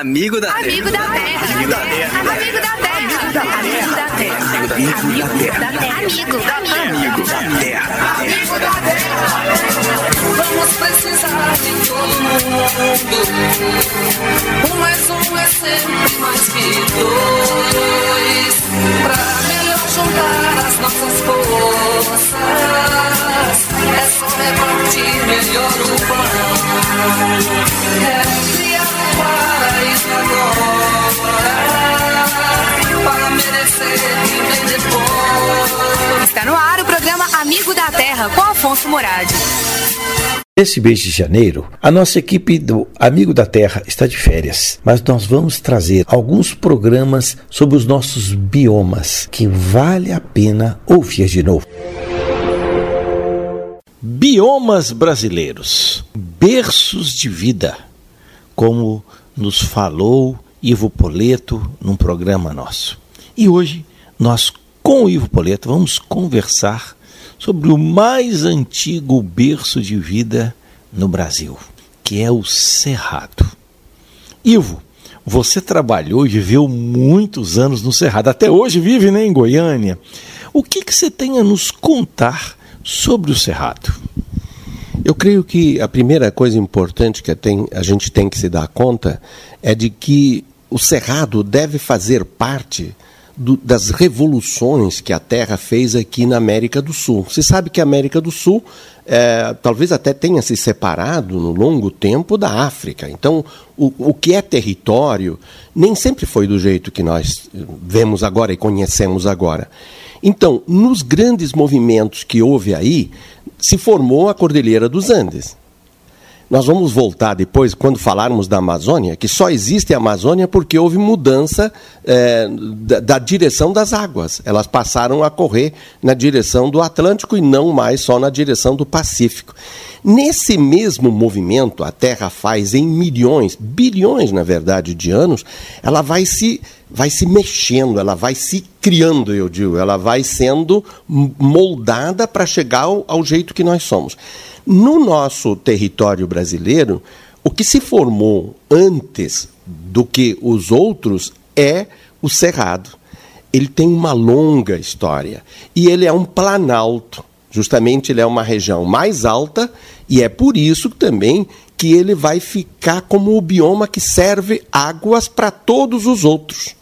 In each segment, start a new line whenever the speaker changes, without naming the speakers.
Amigo da
Amigo Terra. Amigo da Terra. Amigo da Terra. Amigo da Terra. Amigo da Terra. Amigo da Terra. Amigo da Terra.
Amigo da Terra. Vamos precisar de todo mundo. Um mais um é sempre mais que dois. Pra melhor juntar as nossas forças. É só repartir melhor o pão. É.
Está no ar o programa Amigo da Terra com Afonso Moradi.
Nesse mês de janeiro, a nossa equipe do Amigo da Terra está de férias, mas nós vamos trazer alguns programas sobre os nossos biomas que vale a pena ouvir de novo. Biomas brasileiros, berços de vida, como nos falou Ivo Poleto num programa nosso. E hoje nós, com o Ivo Poleto, vamos conversar sobre o mais antigo berço de vida no Brasil, que é o Cerrado. Ivo, você trabalhou e viveu muitos anos no Cerrado, até hoje vive né, em Goiânia. O que, que você tem a nos contar sobre o Cerrado?
Eu creio que a primeira coisa importante que a gente tem que se dar conta é de que o Cerrado deve fazer parte do, das revoluções que a Terra fez aqui na América do Sul. Você sabe que a América do Sul é, talvez até tenha se separado no longo tempo da África. Então, o, o que é território nem sempre foi do jeito que nós vemos agora e conhecemos agora. Então, nos grandes movimentos que houve aí, se formou a Cordilheira dos Andes. Nós vamos voltar depois, quando falarmos da Amazônia, que só existe a Amazônia porque houve mudança é, da, da, direção das águas. Elas passaram a correr na direção do Atlântico e não mais só na direção do Pacífico. Nesse mesmo movimento, a Terra faz em milhões, bilhões, na verdade, de anos, ela vai se, vai se mexendo, ela vai se criando, eu digo, ela vai sendo moldada para chegar ao, ao jeito que nós somos. No nosso território brasileiro, o que se formou antes do que os outros é o cerrado. Ele tem uma longa história e ele é um planalto. Justamente ele é uma região mais alta e é por isso também que ele vai ficar como o bioma que serve águas para todos os outros.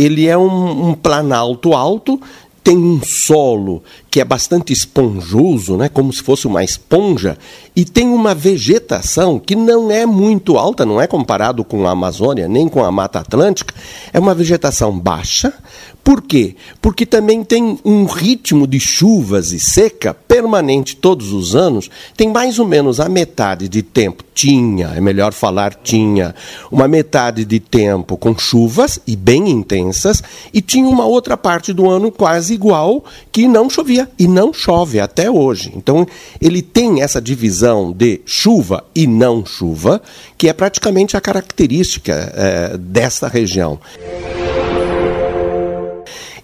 Ele é um, um planalto alto tem um solo que é bastante esponjoso, né, como se fosse uma esponja, e tem uma vegetação que não é muito alta, não é comparado com a Amazônia, nem com a Mata Atlântica, é uma vegetação baixa. Por quê? Porque também tem um ritmo de chuvas e seca permanente todos os anos, tem mais ou menos a metade de tempo, tinha, é melhor falar tinha, uma metade de tempo com chuvas e bem intensas, e tinha uma outra parte do ano quase igual que não chovia e não chove até hoje. Então ele tem essa divisão de chuva e não chuva, que é praticamente a característica é, dessa região.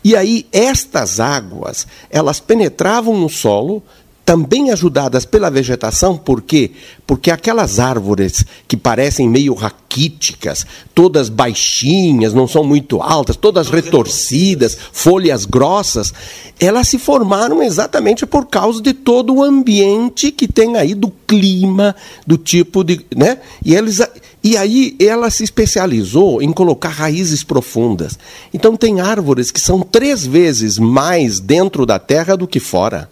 E aí estas águas, elas penetravam no solo, também ajudadas pela vegetação, por quê? Porque aquelas árvores que parecem meio raquíticas, todas baixinhas, não são muito altas, todas retorcidas, folhas grossas, elas se formaram exatamente por causa de todo o ambiente que tem aí do clima, do tipo de, né? E eles e aí ela se especializou em colocar raízes profundas. Então tem árvores que são três vezes mais dentro da terra do que fora.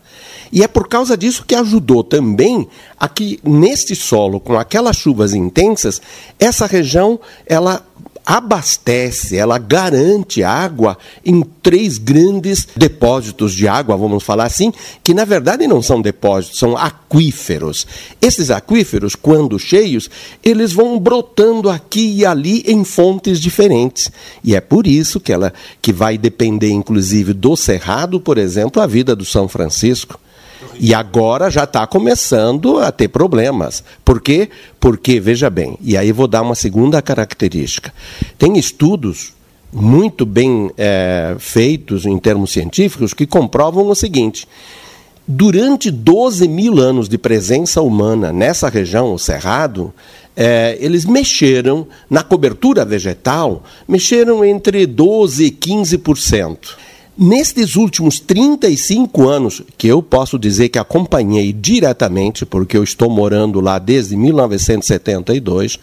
E é por causa disso que ajudou também a que neste solo, com aquelas chuvas intensas, essa região ela abastece, ela garante água em três grandes depósitos de água, vamos falar assim, que na verdade não são depósitos, são aquíferos. Esses aquíferos, quando cheios, eles vão brotando aqui e ali em fontes diferentes. E é por isso que ela que vai depender inclusive do cerrado, por exemplo, a vida do São Francisco. E agora já está começando a ter problemas. Por quê? Porque, veja bem, e aí vou dar uma segunda característica. Tem estudos muito bem é, feitos em termos científicos que comprovam o seguinte: Durante 12 mil anos de presença humana nessa região, o Cerrado, é, eles mexeram na cobertura vegetal, mexeram entre 12% e 15%. Nestes últimos 35 anos, que eu posso dizer que acompanhei diretamente, porque eu estou morando lá desde 1972,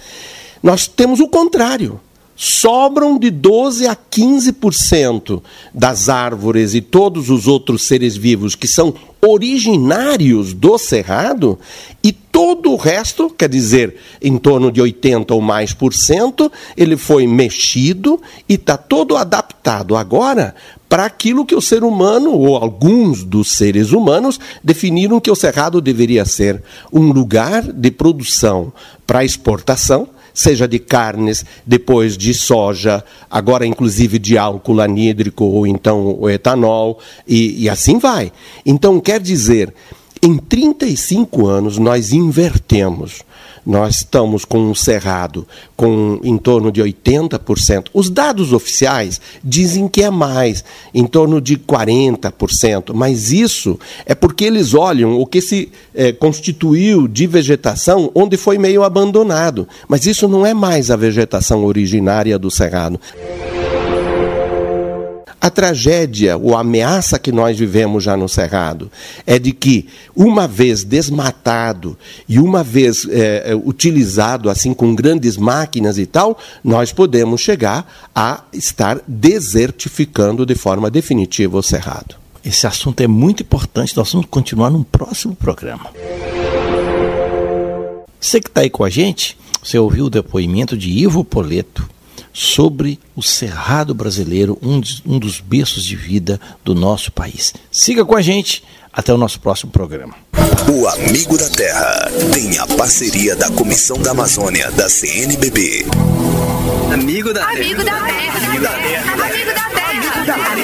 nós temos o contrário sobram de 12 a 15% das árvores e todos os outros seres vivos que são originários do cerrado e todo o resto, quer dizer, em torno de 80 ou mais por cento, ele foi mexido e está todo adaptado agora para aquilo que o ser humano, ou alguns dos seres humanos, definiram que o cerrado deveria ser um lugar de produção para exportação seja de carnes, depois de soja, agora inclusive de álcool anídrico ou então o etanol, e, e assim vai. Então, quer dizer, em 35 anos nós invertemos nós estamos com um cerrado com em torno de 80%. Os dados oficiais dizem que é mais, em torno de 40%, mas isso é porque eles olham o que se é, constituiu de vegetação onde foi meio abandonado. Mas isso não é mais a vegetação originária do cerrado. A tragédia ou a ameaça que nós vivemos já no Cerrado é de que, uma vez desmatado e uma vez é, utilizado assim com grandes máquinas e tal, nós podemos chegar a estar desertificando de forma definitiva o Cerrado.
Esse assunto é muito importante, nós vamos continuar num próximo programa. Você que está aí com a gente, você ouviu o depoimento de Ivo Poleto, sobre o Cerrado brasileiro, um dos, um dos berços de vida do nosso país. Siga com a gente, até o nosso próximo programa.
O Amigo da Terra tem a parceria da Comissão da Amazônia da CNBB.
Amigo da Terra. Amigo da Terra. Amigo da Terra. Amigo da Terra.